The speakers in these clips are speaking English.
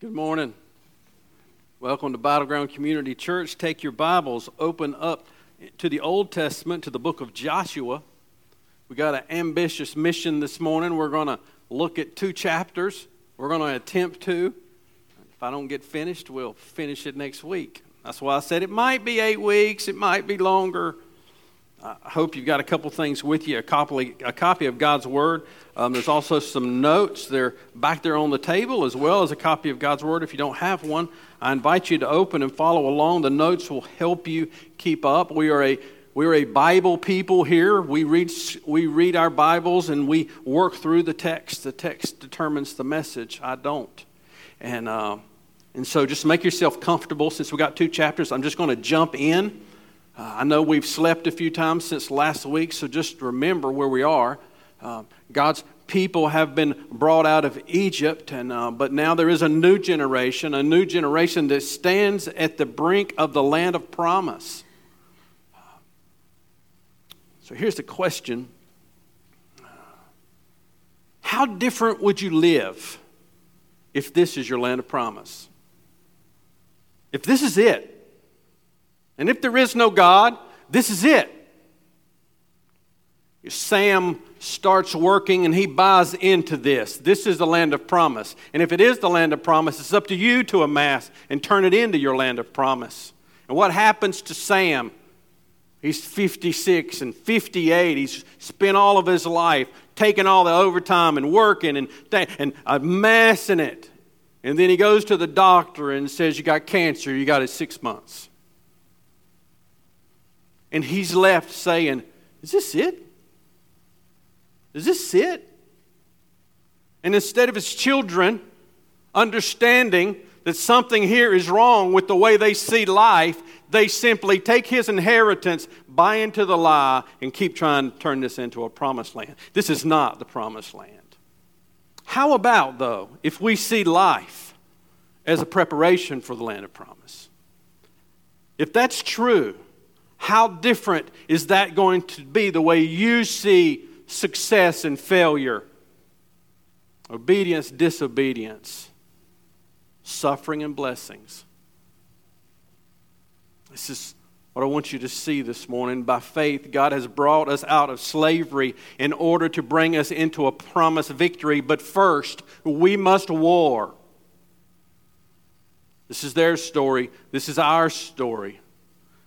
Good morning. Welcome to Battleground Community Church. Take your Bibles, open up to the Old Testament, to the book of Joshua. We got an ambitious mission this morning. We're going to look at two chapters. We're going to attempt to. If I don't get finished, we'll finish it next week. That's why I said it might be eight weeks, it might be longer. I hope you've got a couple things with you a copy, a copy of God's Word. Um, there's also some notes. They're back there on the table, as well as a copy of God's Word. If you don't have one, I invite you to open and follow along. The notes will help you keep up. We are a we're a Bible people here. We read, we read our Bibles and we work through the text. The text determines the message. I don't. And, uh, and so just make yourself comfortable. Since we got two chapters, I'm just going to jump in. Uh, I know we've slept a few times since last week, so just remember where we are. Uh, God's people have been brought out of Egypt, and, uh, but now there is a new generation, a new generation that stands at the brink of the land of promise. So here's the question How different would you live if this is your land of promise? If this is it, and if there is no God, this is it. Sam starts working and he buys into this. This is the land of promise. And if it is the land of promise, it's up to you to amass and turn it into your land of promise. And what happens to Sam? He's 56 and 58. He's spent all of his life taking all the overtime and working and, and uh, amassing it. And then he goes to the doctor and says, You got cancer, you got it six months. And he's left saying, Is this it? Is this it? And instead of his children understanding that something here is wrong with the way they see life, they simply take his inheritance, buy into the lie, and keep trying to turn this into a promised land. This is not the promised land. How about, though, if we see life as a preparation for the land of promise? If that's true, how different is that going to be the way you see success and failure? Obedience, disobedience, suffering and blessings. This is what I want you to see this morning. By faith, God has brought us out of slavery in order to bring us into a promised victory. But first, we must war. This is their story. This is our story.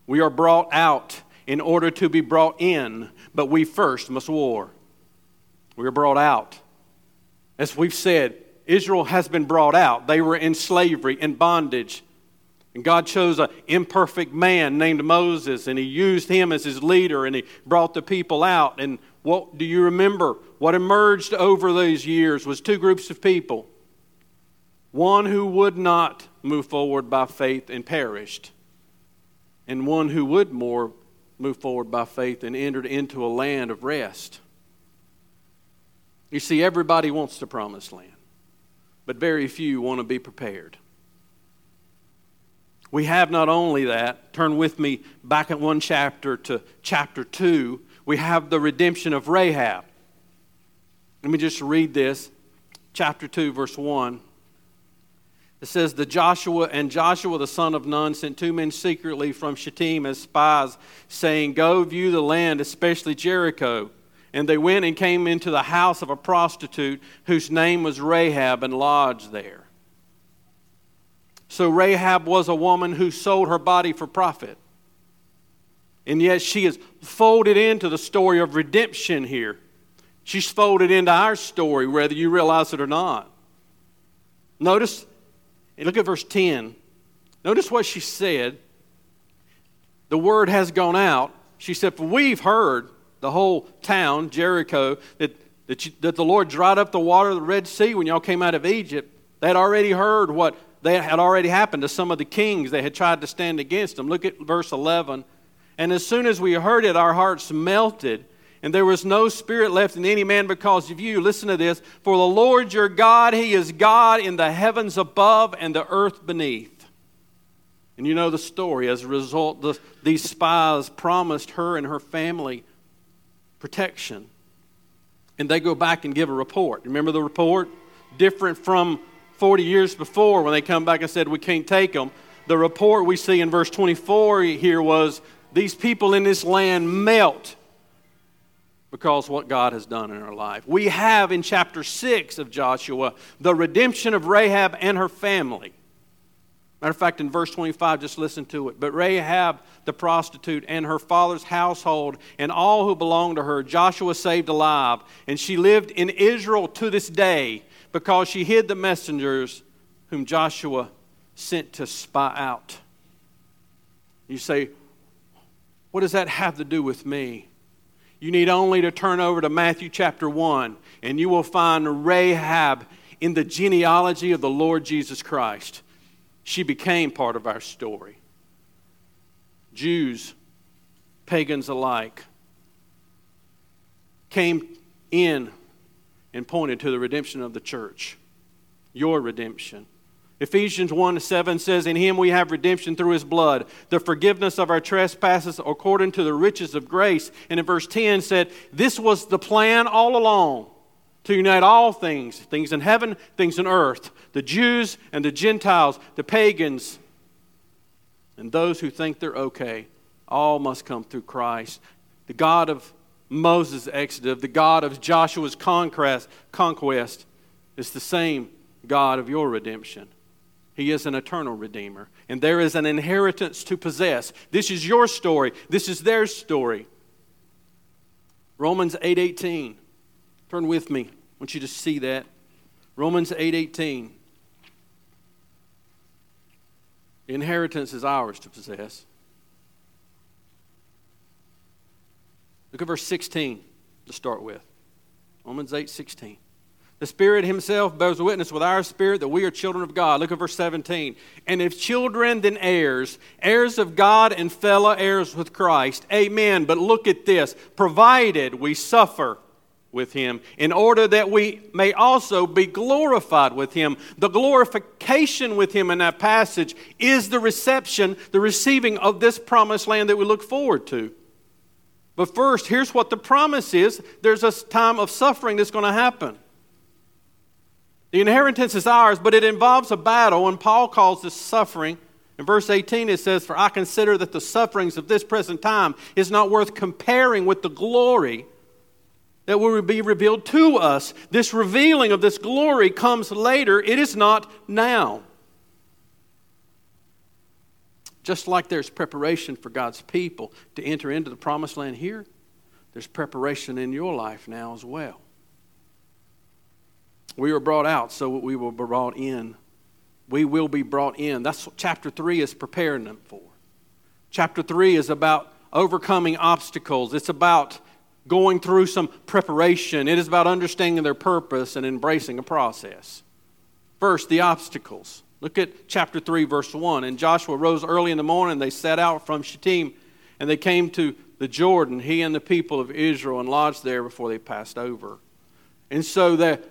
We are brought out in order to be brought in, but we first must war. We are brought out. As we've said, Israel has been brought out. They were in slavery, in bondage. And God chose an imperfect man named Moses, and he used him as his leader, and he brought the people out. And what do you remember? What emerged over those years was two groups of people. One who would not move forward by faith and perished, and one who would more move forward by faith and entered into a land of rest. You see, everybody wants the promised land, but very few want to be prepared. We have not only that, turn with me back at one chapter to chapter 2, we have the redemption of Rahab. Let me just read this. Chapter 2, verse 1. It says, the Joshua and Joshua the son of Nun sent two men secretly from Shittim as spies, saying, Go view the land, especially Jericho. And they went and came into the house of a prostitute whose name was Rahab and lodged there. So Rahab was a woman who sold her body for profit. And yet she is folded into the story of redemption here. She's folded into our story, whether you realize it or not. Notice and look at verse 10. Notice what she said. The word has gone out. She said, For we've heard, the whole town, Jericho, that, that, you, that the Lord dried up the water of the Red Sea when y'all came out of Egypt. They had already heard what they had already happened to some of the kings that had tried to stand against them. Look at verse 11. And as soon as we heard it, our hearts melted and there was no spirit left in any man because of you. Listen to this. For the Lord your God, He is God in the heavens above and the earth beneath. And you know the story. As a result, the, these spies promised her and her family protection. And they go back and give a report. Remember the report? Different from, 40 years before when they come back and said, We can't take them. The report we see in verse 24 here was, These people in this land melt because what God has done in our life. We have in chapter 6 of Joshua the redemption of Rahab and her family. Matter of fact, in verse 25, just listen to it. But Rahab the prostitute and her father's household and all who belonged to her, Joshua saved alive. And she lived in Israel to this day because she hid the messengers whom Joshua sent to spy out. You say, what does that have to do with me? You need only to turn over to Matthew chapter 1, and you will find Rahab in the genealogy of the Lord Jesus Christ. She became part of our story. Jews, pagans alike, came in and pointed to the redemption of the church, your redemption. Ephesians 1 7 says, In him we have redemption through his blood, the forgiveness of our trespasses according to the riches of grace. And in verse 10 said, This was the plan all along to unite all things, things in heaven, things in earth, the Jews and the Gentiles, the pagans, and those who think they're okay. All must come through Christ. The God of Moses' exodus, the God of Joshua's conquest, conquest is the same God of your redemption. He is an eternal redeemer, and there is an inheritance to possess. This is your story. This is their story. Romans 8:18. Turn with me. I want you to see that. Romans 8:18. The inheritance is ours to possess. Look at verse 16 to start with. Romans 8:16. The Spirit Himself bears witness with our spirit that we are children of God. Look at verse 17. And if children, then heirs, heirs of God and fellow heirs with Christ. Amen. But look at this provided we suffer with him, in order that we may also be glorified with him. The glorification with him in that passage is the reception, the receiving of this promised land that we look forward to. But first, here's what the promise is there's a time of suffering that's going to happen. The inheritance is ours, but it involves a battle, and Paul calls this suffering. In verse 18, it says, For I consider that the sufferings of this present time is not worth comparing with the glory that will be revealed to us. This revealing of this glory comes later, it is not now. Just like there's preparation for God's people to enter into the promised land here, there's preparation in your life now as well. We were brought out, so we will be brought in. We will be brought in. That's what chapter 3 is preparing them for. Chapter 3 is about overcoming obstacles, it's about going through some preparation, it is about understanding their purpose and embracing a process. First, the obstacles. Look at chapter 3, verse 1. And Joshua rose early in the morning, they set out from Shittim, and they came to the Jordan, he and the people of Israel, and lodged there before they passed over. And so that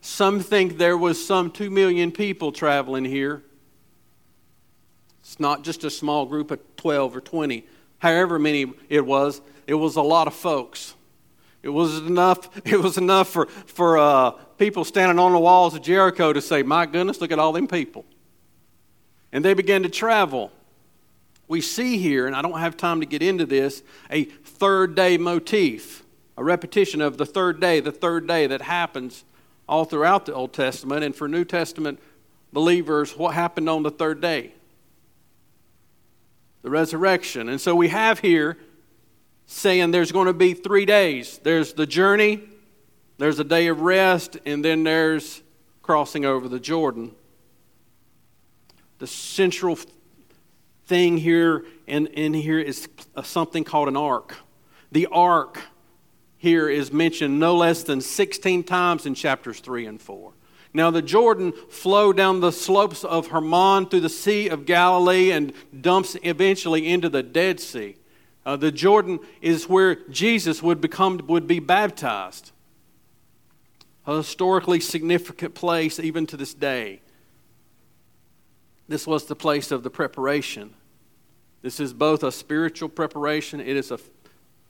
some think there was some 2 million people traveling here. It's not just a small group of 12 or 20, however many it was. It was a lot of folks. It was enough, it was enough for, for uh, people standing on the walls of Jericho to say, My goodness, look at all them people. And they began to travel. We see here, and I don't have time to get into this, a third day motif, a repetition of the third day, the third day that happens all throughout the Old Testament. And for New Testament believers, what happened on the third day? The resurrection. And so we have here saying there's going to be three days there's the journey, there's a day of rest, and then there's crossing over the Jordan. The central thing here in, in here is something called an ark. The ark here is mentioned no less than 16 times in chapters 3 and 4. Now, the Jordan flowed down the slopes of Hermon through the Sea of Galilee and dumps eventually into the Dead Sea. Uh, the Jordan is where Jesus would become would be baptized. A historically significant place even to this day. This was the place of the preparation. This is both a spiritual preparation, it is a,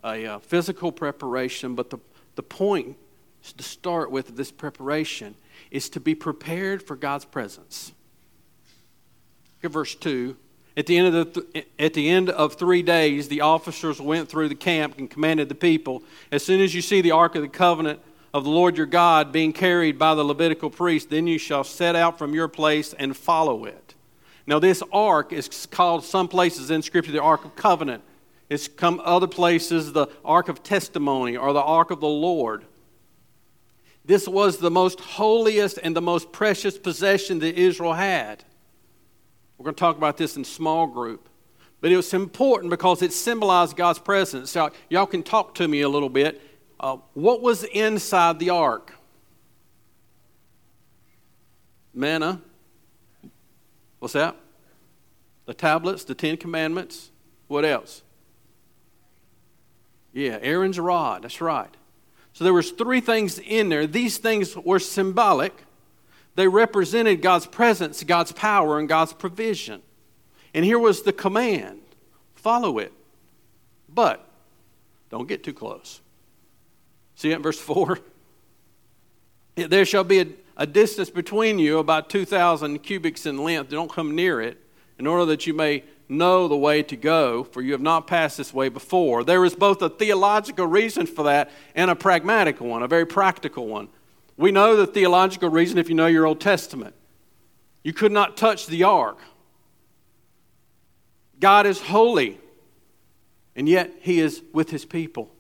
a, a physical preparation, but the, the point to start with this preparation is to be prepared for God's presence. Look at verse 2. At the, end of the, at the end of three days, the officers went through the camp and commanded the people As soon as you see the Ark of the Covenant of the Lord your God being carried by the Levitical priest, then you shall set out from your place and follow it. Now, this ark is called some places in Scripture the Ark of Covenant. It's come other places the Ark of Testimony or the Ark of the Lord. This was the most holiest and the most precious possession that Israel had. We're going to talk about this in small group. But it was important because it symbolized God's presence. So y'all can talk to me a little bit. Uh, what was inside the ark? Manna. What's that? The tablets, the Ten Commandments. What else? Yeah, Aaron's rod. That's right. So there was three things in there. These things were symbolic. They represented God's presence, God's power, and God's provision. And here was the command follow it. But don't get too close. See it in verse 4? There shall be a, a distance between you about 2,000 cubits in length. Don't come near it, in order that you may know the way to go, for you have not passed this way before. There is both a theological reason for that and a pragmatic one, a very practical one. We know the theological reason if you know your Old Testament. You could not touch the ark. God is holy, and yet He is with His people.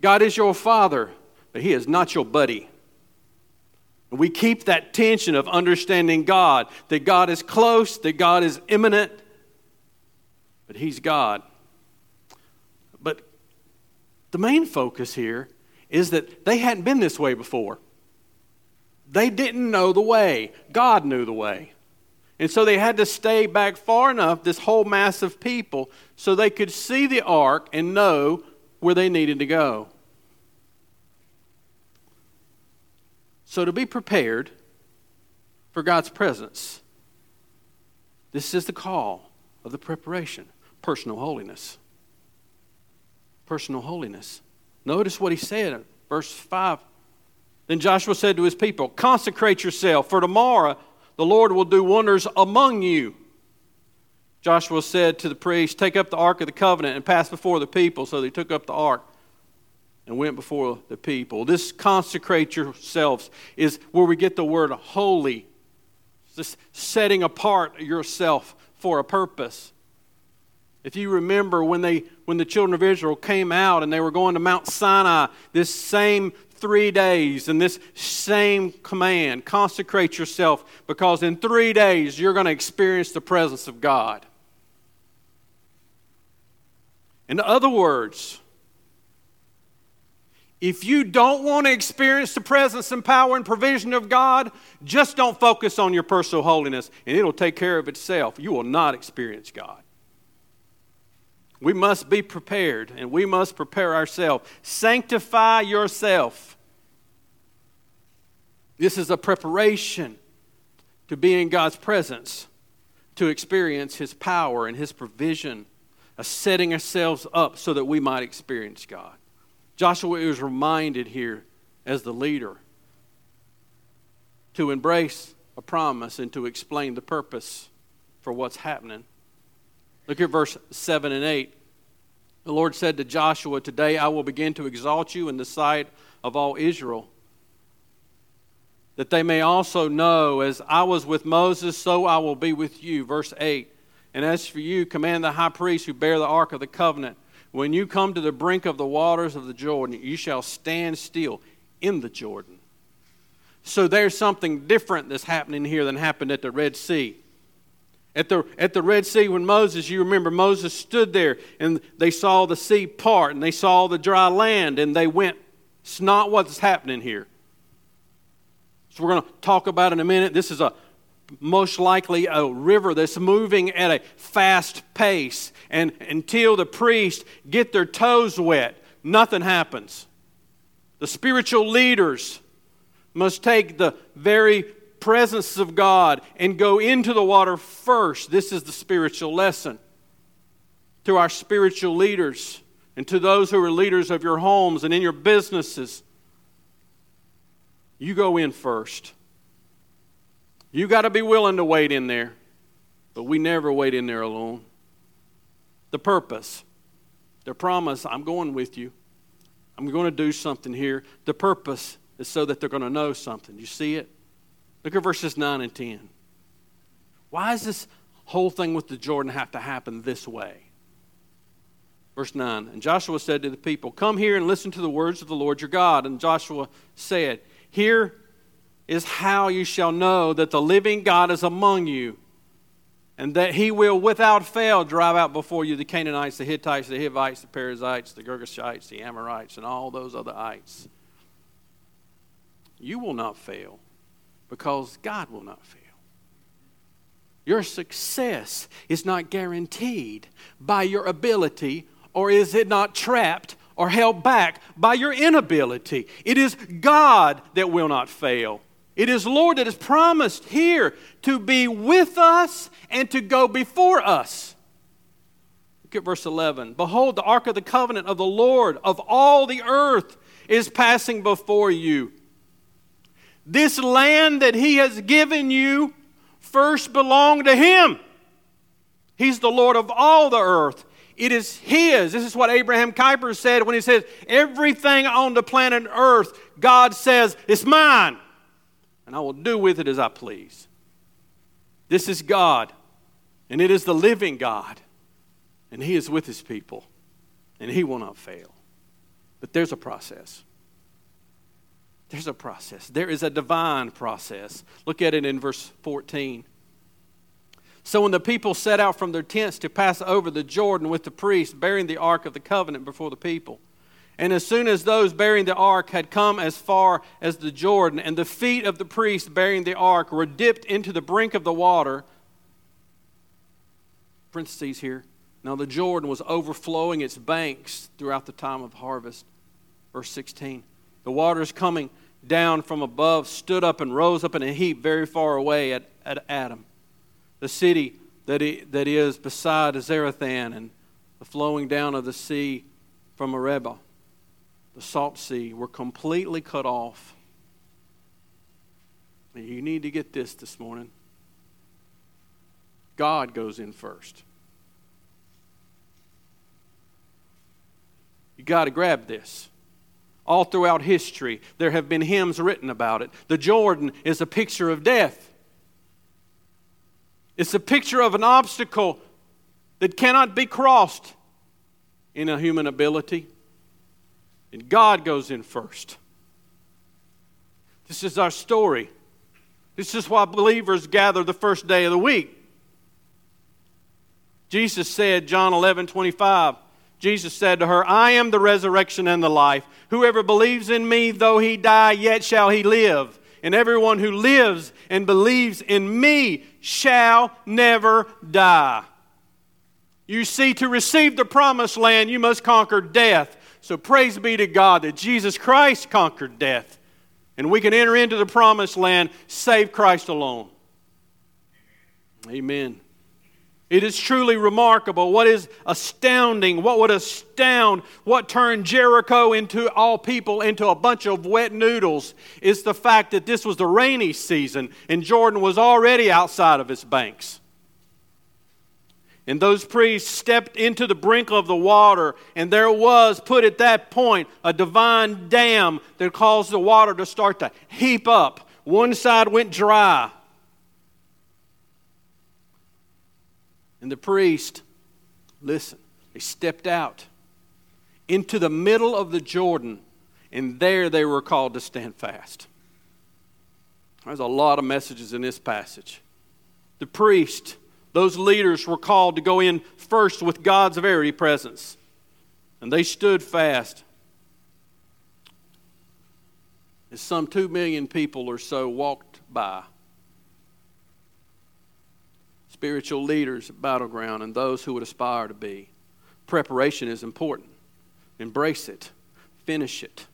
God is your Father, but He is not your buddy. We keep that tension of understanding God, that God is close, that God is immanent, but He's God. But the main focus here is that they hadn't been this way before. They didn't know the way, God knew the way. And so they had to stay back far enough, this whole mass of people, so they could see the ark and know where they needed to go. So, to be prepared for God's presence, this is the call of the preparation personal holiness. Personal holiness. Notice what he said in verse 5. Then Joshua said to his people, Consecrate yourself, for tomorrow the Lord will do wonders among you. Joshua said to the priest, Take up the ark of the covenant and pass before the people. So they took up the ark and went before the people. This consecrate yourselves is where we get the word holy. This setting apart yourself for a purpose. If you remember when, they, when the children of Israel came out and they were going to Mount Sinai, this same three days and this same command consecrate yourself because in three days you're going to experience the presence of God. In other words, if you don't want to experience the presence and power and provision of God, just don't focus on your personal holiness and it'll take care of itself. You will not experience God. We must be prepared and we must prepare ourselves. Sanctify yourself. This is a preparation to be in God's presence, to experience His power and His provision, a setting ourselves up so that we might experience God. Joshua is reminded here as the leader to embrace a promise and to explain the purpose for what's happening. Look at verse 7 and 8. The Lord said to Joshua, Today I will begin to exalt you in the sight of all Israel, that they may also know, as I was with Moses, so I will be with you. Verse 8. And as for you, command the high priest who bear the ark of the covenant, when you come to the brink of the waters of the Jordan, you shall stand still in the Jordan. So there's something different that's happening here than happened at the Red Sea. At the, at the Red Sea, when Moses, you remember, Moses stood there and they saw the sea part and they saw the dry land and they went, it's not what's happening here. So we're going to talk about in a minute. This is a most likely a river that's moving at a fast pace. And until the priests get their toes wet, nothing happens. The spiritual leaders must take the very presence of God and go into the water first. This is the spiritual lesson. To our spiritual leaders and to those who are leaders of your homes and in your businesses, You go in first. You got to be willing to wait in there, but we never wait in there alone. The purpose, the promise, I'm going with you. I'm going to do something here. The purpose is so that they're going to know something. You see it? Look at verses 9 and 10. Why does this whole thing with the Jordan have to happen this way? Verse 9 And Joshua said to the people, Come here and listen to the words of the Lord your God. And Joshua said, Here is how you shall know that the living God is among you, and that he will without fail drive out before you the Canaanites, the Hittites, the Hivites, the Perizzites, the Girgashites, the Amorites, and all those other ites. You will not fail because God will not fail. Your success is not guaranteed by your ability, or is it not trapped or held back by your inability? It is God that will not fail. It is Lord that has promised here to be with us and to go before us. Look at verse 11. Behold, the ark of the covenant of the Lord of all the earth is passing before you. This land that he has given you first belonged to him. He's the Lord of all the earth. It is his. This is what Abraham Kuyper said when he says, Everything on the planet earth, God says, it's mine and I will do with it as I please. This is God, and it is the living God, and He is with His people, and He will not fail. But there's a process. There's a process. There is a divine process. Look at it in verse 14. So when the people set out from their tents to pass over the Jordan with the priests bearing the ark of the covenant before the people, and as soon as those bearing the ark had come as far as the Jordan, and the feet of the priests bearing the ark were dipped into the brink of the water, parentheses here. Now the Jordan was overflowing its banks throughout the time of harvest. Verse 16. The waters coming down from above stood up and rose up in a heap very far away at, at Adam, the city that, he, that is beside Zarethan, and the flowing down of the sea from Arabah the Salt Sea, were completely cut off. You need to get this this morning. God goes in first. You got to grab this. All throughout history, there have been hymns written about it. The Jordan is a picture of death, it's a picture of an obstacle that cannot be crossed in a human ability. And God goes in first. This is our story. This is why believers gather the first day of the week. Jesus said, John 11, 25, Jesus said to her, I am the resurrection and the life. Whoever believes in me, though he die, yet shall he live. And everyone who lives and believes in me shall never die. You see, to receive the promised land, you must conquer death. So praise be to God that Jesus Christ conquered death. And we can enter into the promised land, save Christ alone. Amen. It is truly remarkable. What is astounding, what would astound, what turned Jericho into all people into a bunch of wet noodles is the fact that this was the rainy season and Jordan was already outside of its banks. And those priests stepped into the brink of the water, and there was put at that point a divine dam that caused the water to start to heap up. One side went dry. And the priest, listen, they stepped out into the middle of the Jordan, and there they were called to stand fast. There's a lot of messages in this passage. The priest, those leaders were called to go in first with God's very presence. And they stood fast. As some two million people or so walked by. Spiritual leaders at Battleground and those who would aspire to be. Preparation is important. Embrace it, finish it.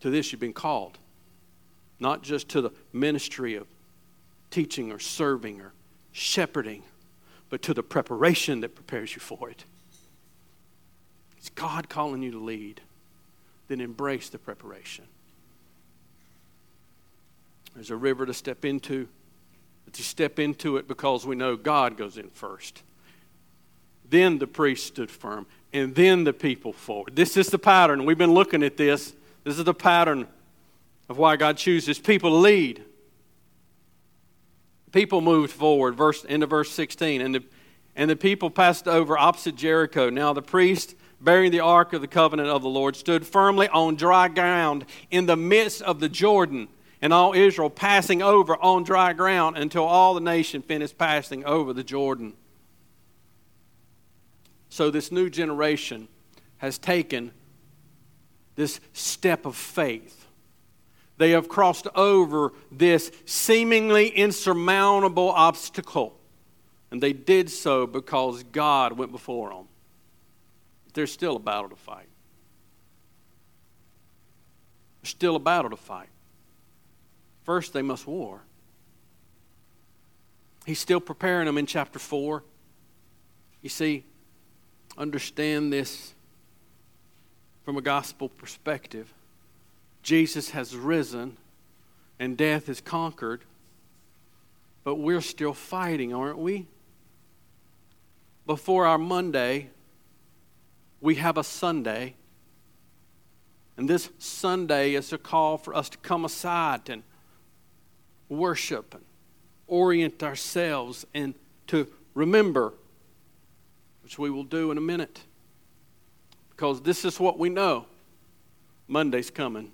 To this you've been called, not just to the ministry of teaching or serving or shepherding, but to the preparation that prepares you for it. It's God calling you to lead. Then embrace the preparation. There's a river to step into, you step into it because we know God goes in first. Then the priest stood firm, and then the people forward. This is the pattern. We've been looking at this. This is the pattern of why God chooses people to lead. People moved forward, verse into verse 16, and the, and the people passed over opposite Jericho. Now the priest bearing the ark of the covenant of the Lord stood firmly on dry ground in the midst of the Jordan, and all Israel passing over on dry ground until all the nation finished passing over the Jordan. So this new generation has taken this step of faith. They have crossed over this seemingly insurmountable obstacle. And they did so because God went before them. There's still a battle to fight. There's still a battle to fight. First, they must war. He's still preparing them in chapter 4. You see, understand this from a gospel perspective. Jesus has risen and death is conquered, but we're still fighting, aren't we? Before our Monday, we have a Sunday. And this Sunday is a call for us to come aside and worship and orient ourselves and to remember which we will do in a minute. Because this is what we know Monday's coming.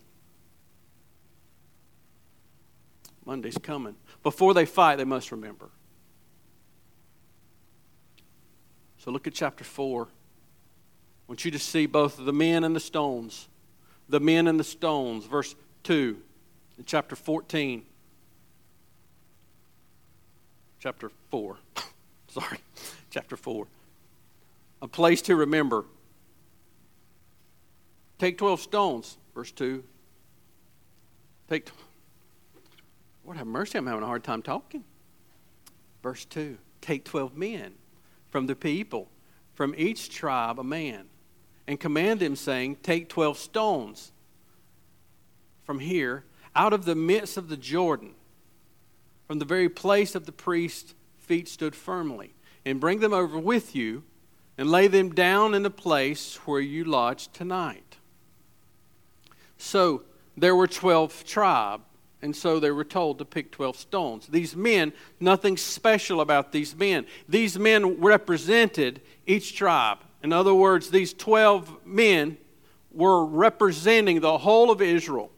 Monday's coming. Before they fight, they must remember. So look at chapter 4. I want you to see both the men and the stones. The men and the stones, verse 2 in chapter 14. Chapter 4. Sorry, chapter 4 a place to remember. Take 12 stones, verse 2. Take, Lord have mercy, I'm having a hard time talking. Verse 2 Take 12 men from the people, from each tribe a man, and command them, saying, Take 12 stones from here, out of the midst of the Jordan, from the very place of the priest's feet stood firmly, and bring them over with you and lay them down in the place where you lodge tonight. So there were 12 tribes, and so they were told to pick 12 stones. These men, nothing special about these men. These men represented each tribe. In other words, these 12 men were representing the whole of Israel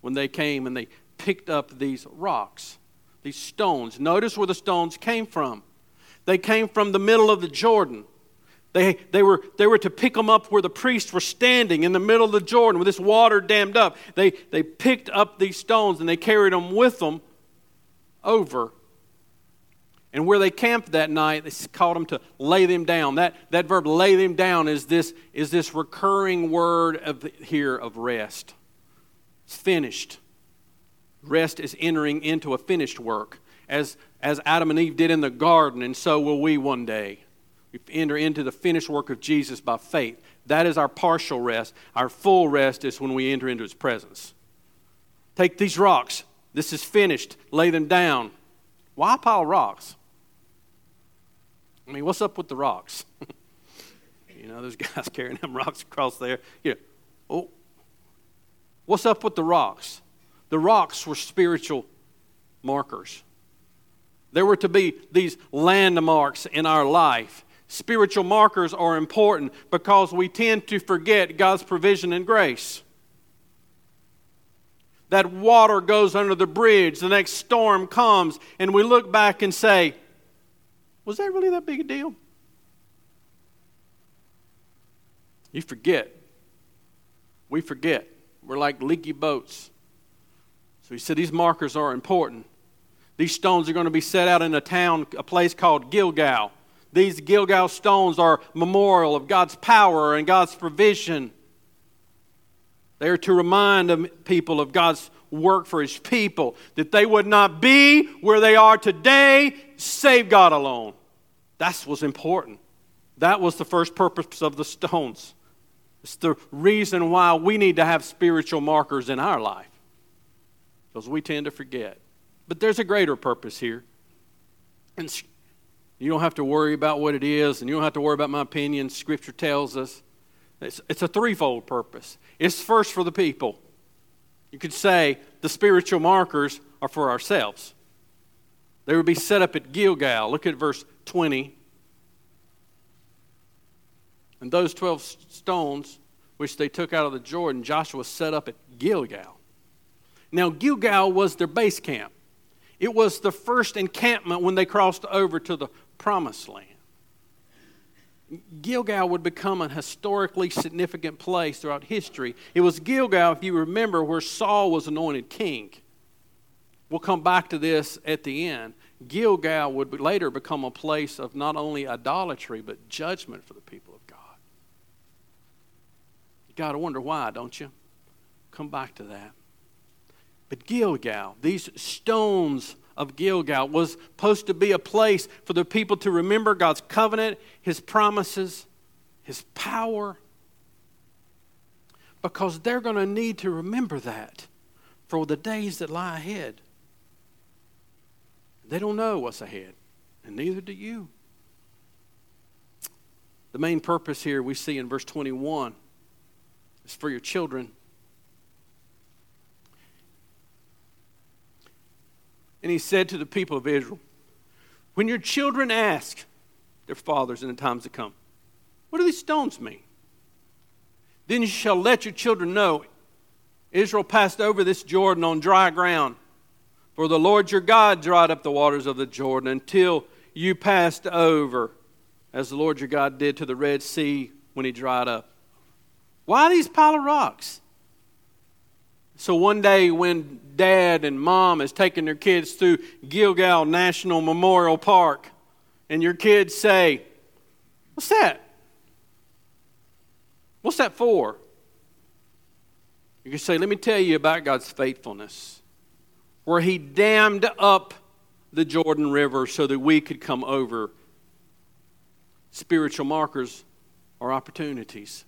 when they came and they picked up these rocks, these stones. Notice where the stones came from. They came from the middle of the Jordan. They, they, were, they were to pick them up where the priests were standing in the middle of the Jordan with this water dammed up. They, they picked up these stones and they carried them with them over. And where they camped that night, they called them to lay them down. That, that verb, lay them down, is this, is this recurring word of here of rest. It's finished. Rest is entering into a finished work, as, as Adam and Eve did in the garden, and so will we one day. We enter into the finished work of Jesus by faith. That is our partial rest. Our full rest is when we enter into his presence. Take these rocks. This is finished. Lay them down. Why pile rocks? I mean, what's up with the rocks? you know, there's guys carrying them rocks across there. Know, oh, what's up with the rocks? The rocks were spiritual markers. There were to be these landmarks in our life spiritual markers are important because we tend to forget God's provision and grace. That water goes under the bridge, the next storm comes, and we look back and say, Was that really that big a deal? You forget. We forget. We're like leaky boats. He said these markers are important. These stones are going to be set out in a town, a place called Gilgal. These Gilgal stones are memorial of God's power and God's provision. They are to remind the people of God's work for his people, that they would not be where they are today, save God alone. That's what's important. That was the first purpose of the stones. It's the reason why we need to have spiritual markers in our life. Because we tend to forget. But there's a greater purpose here. And you don't have to worry about what it is, and you don't have to worry about my opinion. Scripture tells us it's, it's a threefold purpose. It's first for the people. You could say the spiritual markers are for ourselves. They would be set up at Gilgal. Look at verse 20. And those 12 stones which they took out of the Jordan, Joshua set up at Gilgal. Now, Gilgal was their base camp. It was the first encampment when they crossed over to the promised land. Gilgal would become a historically significant place throughout history. It was Gilgal, if you remember, where Saul was anointed king. We'll come back to this at the end. Gilgal would later become a place of not only idolatry, but judgment for the people of God. You got to wonder why, don't you? Come back to that. But Gilgal, these stones of Gilgal, was supposed to be a place for the people to remember God's covenant, His promises, His power, because they're going to need to remember that for the days that lie ahead. They don't know what's ahead, and neither do you. The main purpose here we see in verse 21 is for your children. And he said to the people of Israel, When your children ask their fathers in the times to come, What do these stones mean? Then you shall let your children know Israel passed over this Jordan on dry ground. For the Lord your God dried up the waters of the Jordan until you passed over, as the Lord your God did to the Red Sea when he dried up. Why these pile of rocks? So one day when dad and mom is taking their kids through Gilgal National Memorial Park, and your kids say, What's that? What's that for? You can say, Let me tell you about God's faithfulness, where He dammed up the Jordan River so that we could come over. Spiritual markers are opportunities.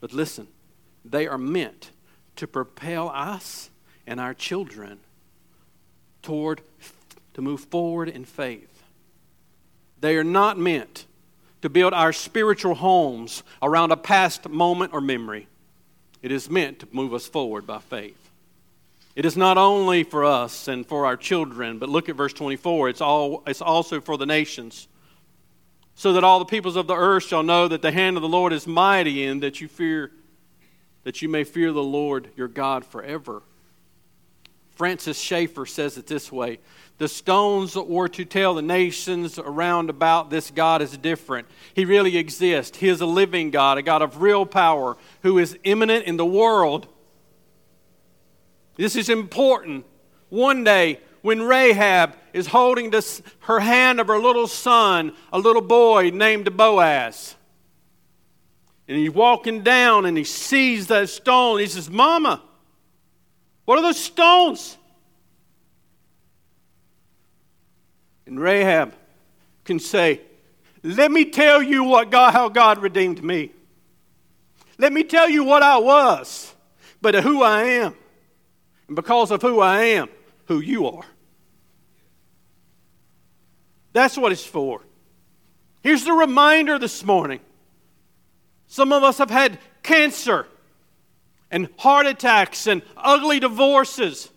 But listen, they are meant to propel us and our children toward to move forward in faith. They are not meant to build our spiritual homes around a past moment or memory. It is meant to move us forward by faith. It is not only for us and for our children, but look at verse 24. It's, all, it's also for the nations so that all the peoples of the earth shall know that the hand of the Lord is mighty and that you fear that you may fear the Lord your God forever. Francis Schaeffer says it this way The stones were to tell the nations around about this God is different. He really exists. He is a living God, a God of real power, who is immanent in the world. This is important. One day, when Rahab is holding this, her hand of her little son, a little boy named Boaz. And he's walking down and he sees that stone. He says, Mama, what are those stones? And Rahab can say, Let me tell you what God, how God redeemed me. Let me tell you what I was, but who I am. And because of who I am, who you are. That's what it's for. Here's the reminder this morning. Some of us have had cancer and heart attacks and ugly divorces.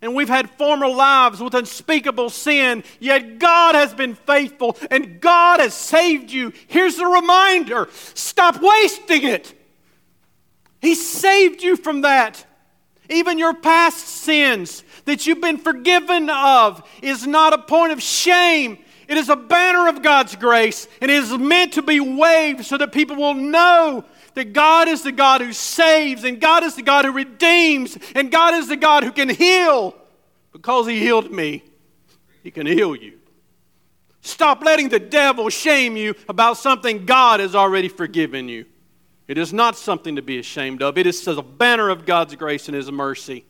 And we've had former lives with unspeakable sin, yet God has been faithful and God has saved you. Here's the reminder stop wasting it. He saved you from that. Even your past sins that you've been forgiven of is not a point of shame. It is a banner of God's grace, and it is meant to be waved so that people will know that God is the God who saves, and God is the God who redeems, and God is the God who can heal. Because He healed me, He can heal you. Stop letting the devil shame you about something God has already forgiven you. It is not something to be ashamed of. It is a banner of God's grace and His mercy.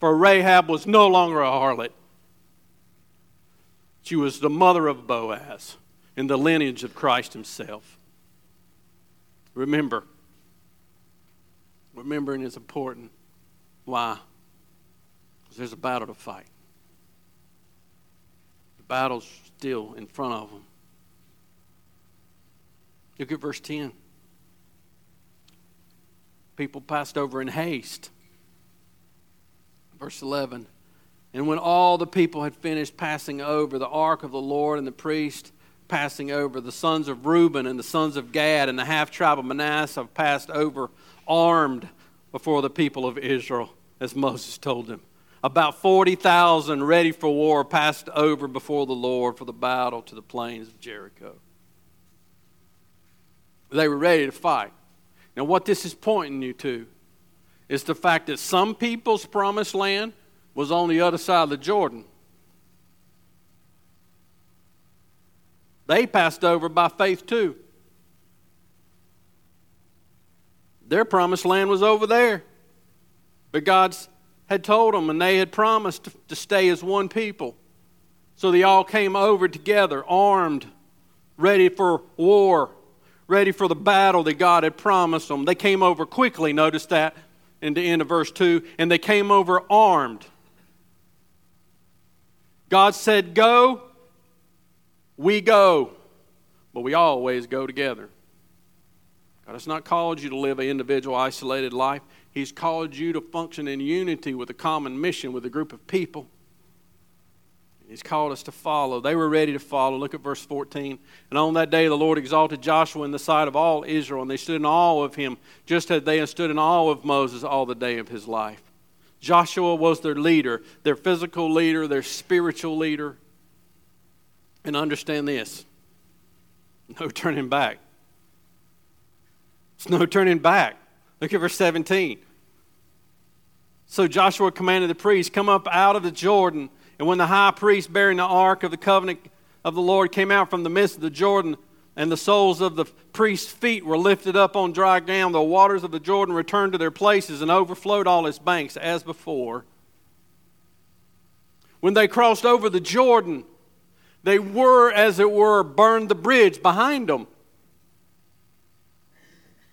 For Rahab was no longer a harlot. She was the mother of Boaz in the lineage of Christ Himself. Remember, remembering is important. Why? Because there's a battle to fight. The battle's still in front of them. Look at verse 10. People passed over in haste. Verse 11. And when all the people had finished passing over, the ark of the Lord and the priest passing over, the sons of Reuben and the sons of Gad and the half tribe of Manasseh have passed over armed before the people of Israel, as Moses told them. About 40,000 ready for war passed over before the Lord for the battle to the plains of Jericho. They were ready to fight. Now, what this is pointing you to is the fact that some people's promised land was on the other side of the Jordan. They passed over by faith too. Their promised land was over there. But God had told them, and they had promised to stay as one people. So they all came over together, armed, ready for war, ready for the battle that God had promised them. They came over quickly, notice that in the end of verse 2, and they came over armed. God said, Go, we go, but we always go together. God has not called you to live an individual, isolated life. He's called you to function in unity with a common mission with a group of people. He's called us to follow. They were ready to follow. Look at verse 14. And on that day the Lord exalted Joshua in the sight of all Israel, and they stood in awe of him, just as they had stood in awe of Moses all the day of his life. Joshua was their leader, their physical leader, their spiritual leader. And understand this no turning back. It's no turning back. Look at verse 17. So Joshua commanded the priests, Come up out of the Jordan. And when the high priest bearing the ark of the covenant of the Lord came out from the midst of the Jordan, and the soles of the priest's feet were lifted up on dry ground, the waters of the Jordan returned to their places and overflowed all its banks as before. When they crossed over the Jordan, they were, as it were, burned the bridge behind them.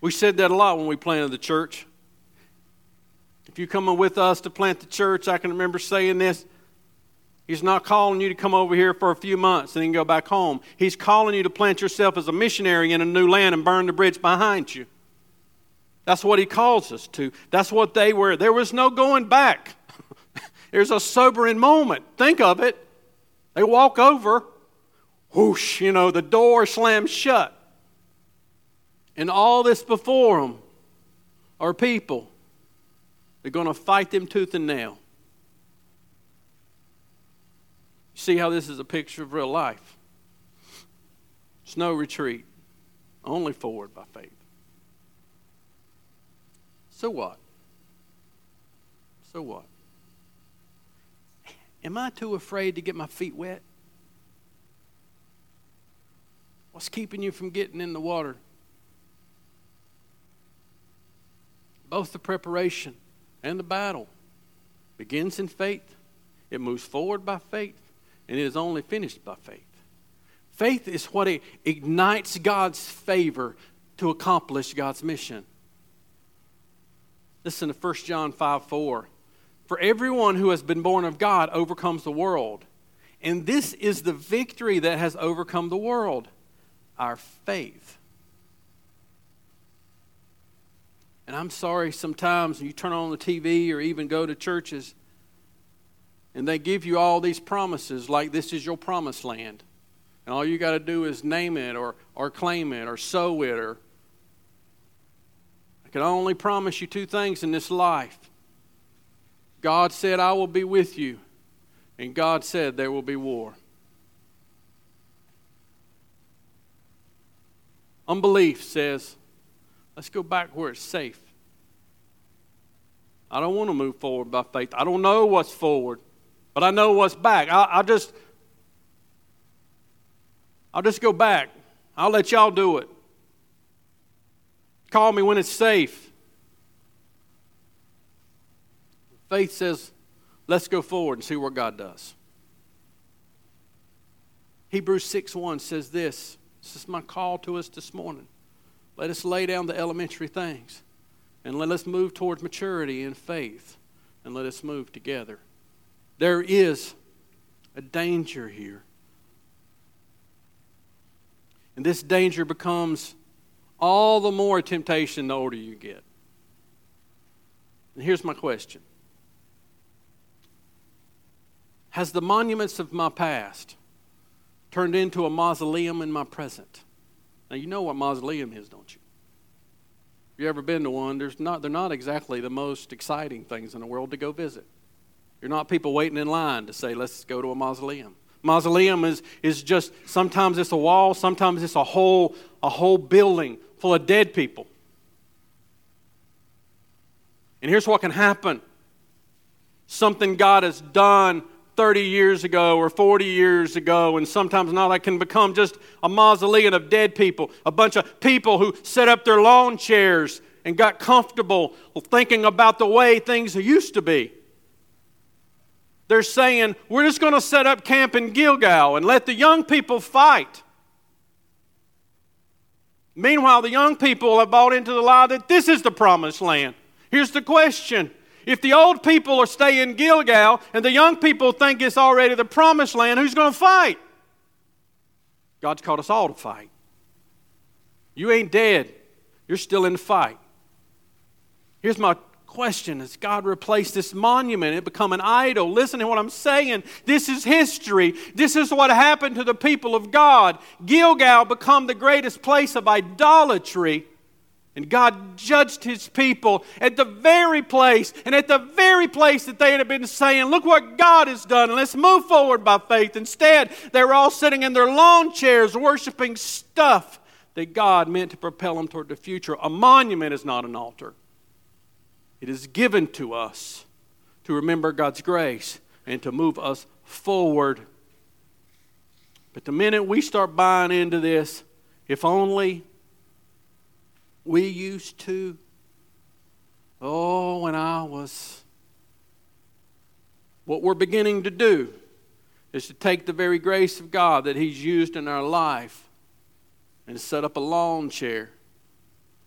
We said that a lot when we planted the church. If you're coming with us to plant the church, I can remember saying this. He's not calling you to come over here for a few months and then go back home. He's calling you to plant yourself as a missionary in a new land and burn the bridge behind you. That's what he calls us to. That's what they were. There was no going back. There's a sobering moment. Think of it. They walk over, whoosh, you know, the door slams shut. And all this before them are people. They're going to fight them tooth and nail. See how this is a picture of real life. It's no retreat, only forward by faith. So what? So what? Am I too afraid to get my feet wet? What's keeping you from getting in the water? both the preparation and the battle begins in faith, it moves forward by faith, and it is only finished by faith. Faith is what ignites God's favor to accomplish God's mission. Listen to 1 John 5 4. For everyone who has been born of God overcomes the world. And this is the victory that has overcome the world our faith. And I'm sorry, sometimes when you turn on the TV or even go to churches and they give you all these promises like this is your promised land. And all you got to do is name it or, or claim it or sow it or. I can only promise you two things in this life. God said, I will be with you. And God said, there will be war. Unbelief says, Let's go back where it's safe. I don't want to move forward by faith. I don't know what's forward, but I know what's back. I, I just, I'll just go back. I'll let y'all do it. Call me when it's safe. Faith says, let's go forward and see what God does. Hebrews 6 1 says this. This is my call to us this morning. Let us lay down the elementary things and let us move towards maturity in faith, and let us move together. There is a danger here. And this danger becomes all the more a temptation the older you get. And here's my question Has the monuments of my past turned into a mausoleum in my present? Now, you know what mausoleum is, don't you? If you ever been to one, there's not, they're not exactly the most exciting things in the world to go visit. You're not people waiting in line to say, let's go to a mausoleum. Mausoleum is, is just sometimes it's a wall, sometimes it's a whole, a whole building full of dead people. And here's what can happen something God has done 30 years ago or 40 years ago, and sometimes now that can become just a mausoleum of dead people, a bunch of people who set up their lawn chairs and got comfortable thinking about the way things used to be. They're saying, we're just going to set up camp in Gilgal and let the young people fight. Meanwhile, the young people have bought into the lie that this is the promised land. Here's the question if the old people are staying in Gilgal and the young people think it's already the promised land, who's going to fight? God's called us all to fight. You ain't dead, you're still in the fight. Here's my question Has God replaced this monument? It become an idol. Listen to what I'm saying. This is history. This is what happened to the people of God. Gilgal become the greatest place of idolatry. And God judged his people at the very place, and at the very place that they had been saying, Look what God has done, and let's move forward by faith. Instead, they were all sitting in their lawn chairs worshiping stuff that God meant to propel them toward the future. A monument is not an altar, it is given to us to remember God's grace and to move us forward. But the minute we start buying into this, if only we used to, oh, when I was, what we're beginning to do is to take the very grace of God that He's used in our life and set up a lawn chair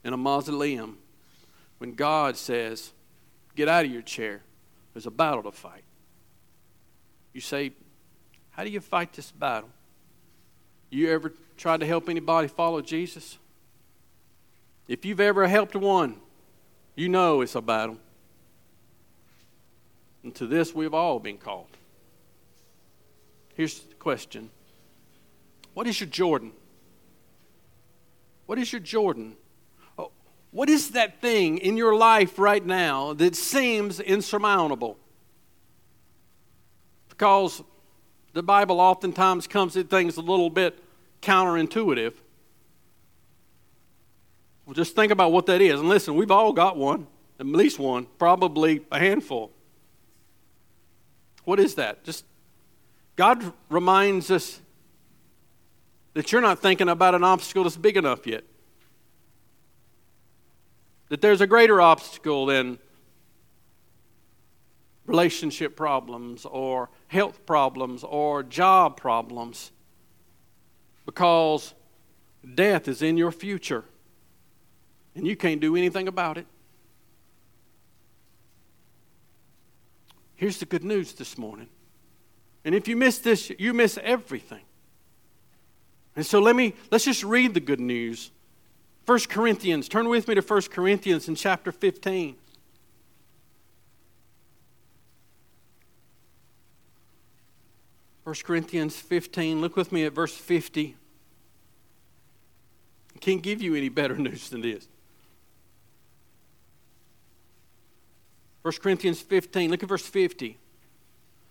in a mausoleum when God says, Get out of your chair. There's a battle to fight. You say, How do you fight this battle? You ever tried to help anybody follow Jesus? If you've ever helped one, you know it's a battle. And to this we've all been called. Here's the question What is your Jordan? What is your Jordan? What is that thing in your life right now that seems insurmountable? Because the Bible oftentimes comes at things a little bit counterintuitive. Well, just think about what that is. And listen, we've all got one, at least one, probably a handful. What is that? Just God reminds us that you're not thinking about an obstacle that's big enough yet. That there's a greater obstacle than relationship problems or health problems or job problems because death is in your future and you can't do anything about it. Here's the good news this morning. And if you miss this, you miss everything. And so let me let's just read the good news. 1 Corinthians, turn with me to 1 Corinthians in chapter 15. First Corinthians 15, look with me at verse 50. I can't give you any better news than this. 1 Corinthians 15, look at verse 50.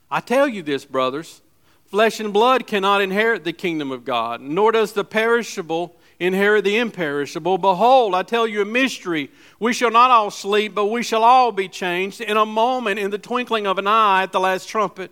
I tell you this, brothers flesh and blood cannot inherit the kingdom of God, nor does the perishable inherit the imperishable. Behold, I tell you a mystery. We shall not all sleep, but we shall all be changed in a moment, in the twinkling of an eye, at the last trumpet.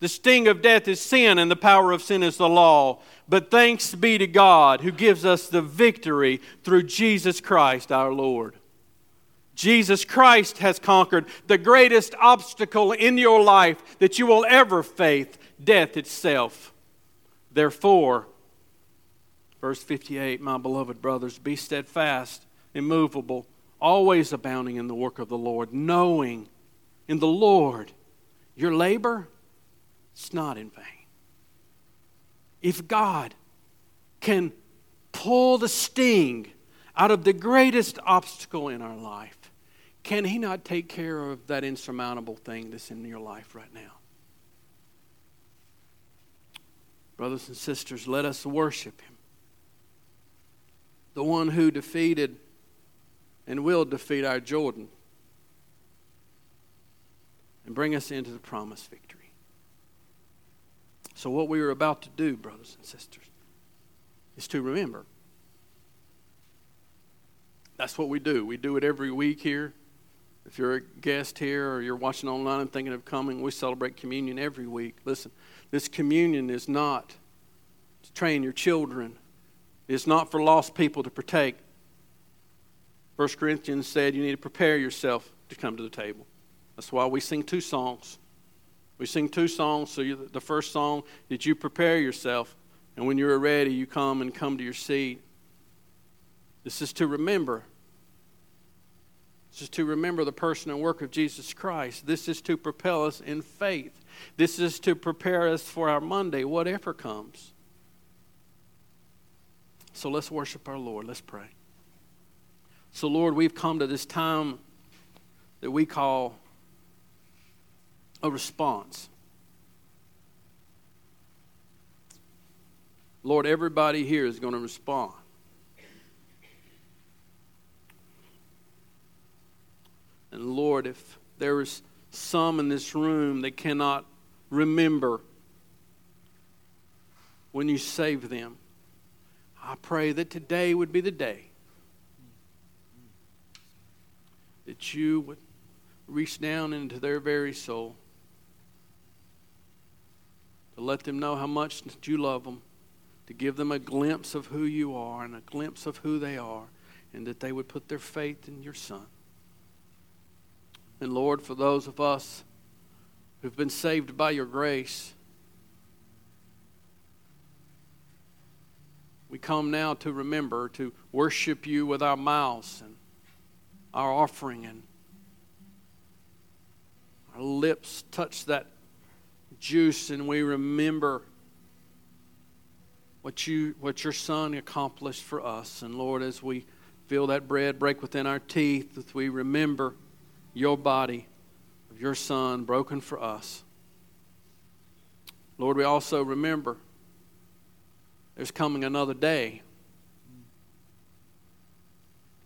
The sting of death is sin, and the power of sin is the law. But thanks be to God who gives us the victory through Jesus Christ our Lord. Jesus Christ has conquered the greatest obstacle in your life that you will ever face death itself. Therefore, verse 58, my beloved brothers, be steadfast, immovable, always abounding in the work of the Lord, knowing in the Lord your labor it's not in vain. If God can pull the sting out of the greatest obstacle in our life, can He not take care of that insurmountable thing that's in your life right now? Brothers and sisters, let us worship Him. The one who defeated and will defeat our Jordan and bring us into the promised victory. So, what we are about to do, brothers and sisters, is to remember. That's what we do. We do it every week here. If you're a guest here or you're watching online and thinking of coming, we celebrate communion every week. Listen, this communion is not to train your children, it's not for lost people to partake. 1 Corinthians said you need to prepare yourself to come to the table. That's why we sing two songs. We sing two songs. So the first song, did you prepare yourself? And when you're ready, you come and come to your seat. This is to remember. This is to remember the person and work of Jesus Christ. This is to propel us in faith. This is to prepare us for our Monday, whatever comes. So let's worship our Lord. Let's pray. So, Lord, we've come to this time that we call a response. Lord, everybody here is going to respond. And Lord, if there is some in this room that cannot remember when you saved them, I pray that today would be the day that you would reach down into their very soul to let them know how much you love them, to give them a glimpse of who you are and a glimpse of who they are, and that they would put their faith in your Son. And Lord, for those of us who've been saved by your grace, we come now to remember to worship you with our mouths and our offering and our lips touch that juice and we remember what you what your son accomplished for us. And lord as we feel that bread break within our teeth as we remember your body of your son broken for us. Lord we also remember there's coming another day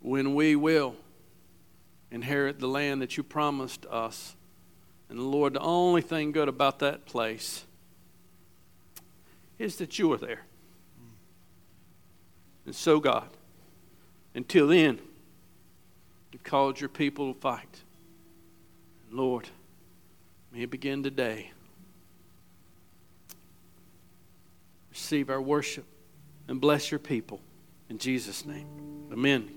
when we will inherit the land that you promised us and Lord, the only thing good about that place is that you are there. And so, God, until then, you've called your people to fight. And Lord, may it begin today. Receive our worship and bless your people. In Jesus' name, amen.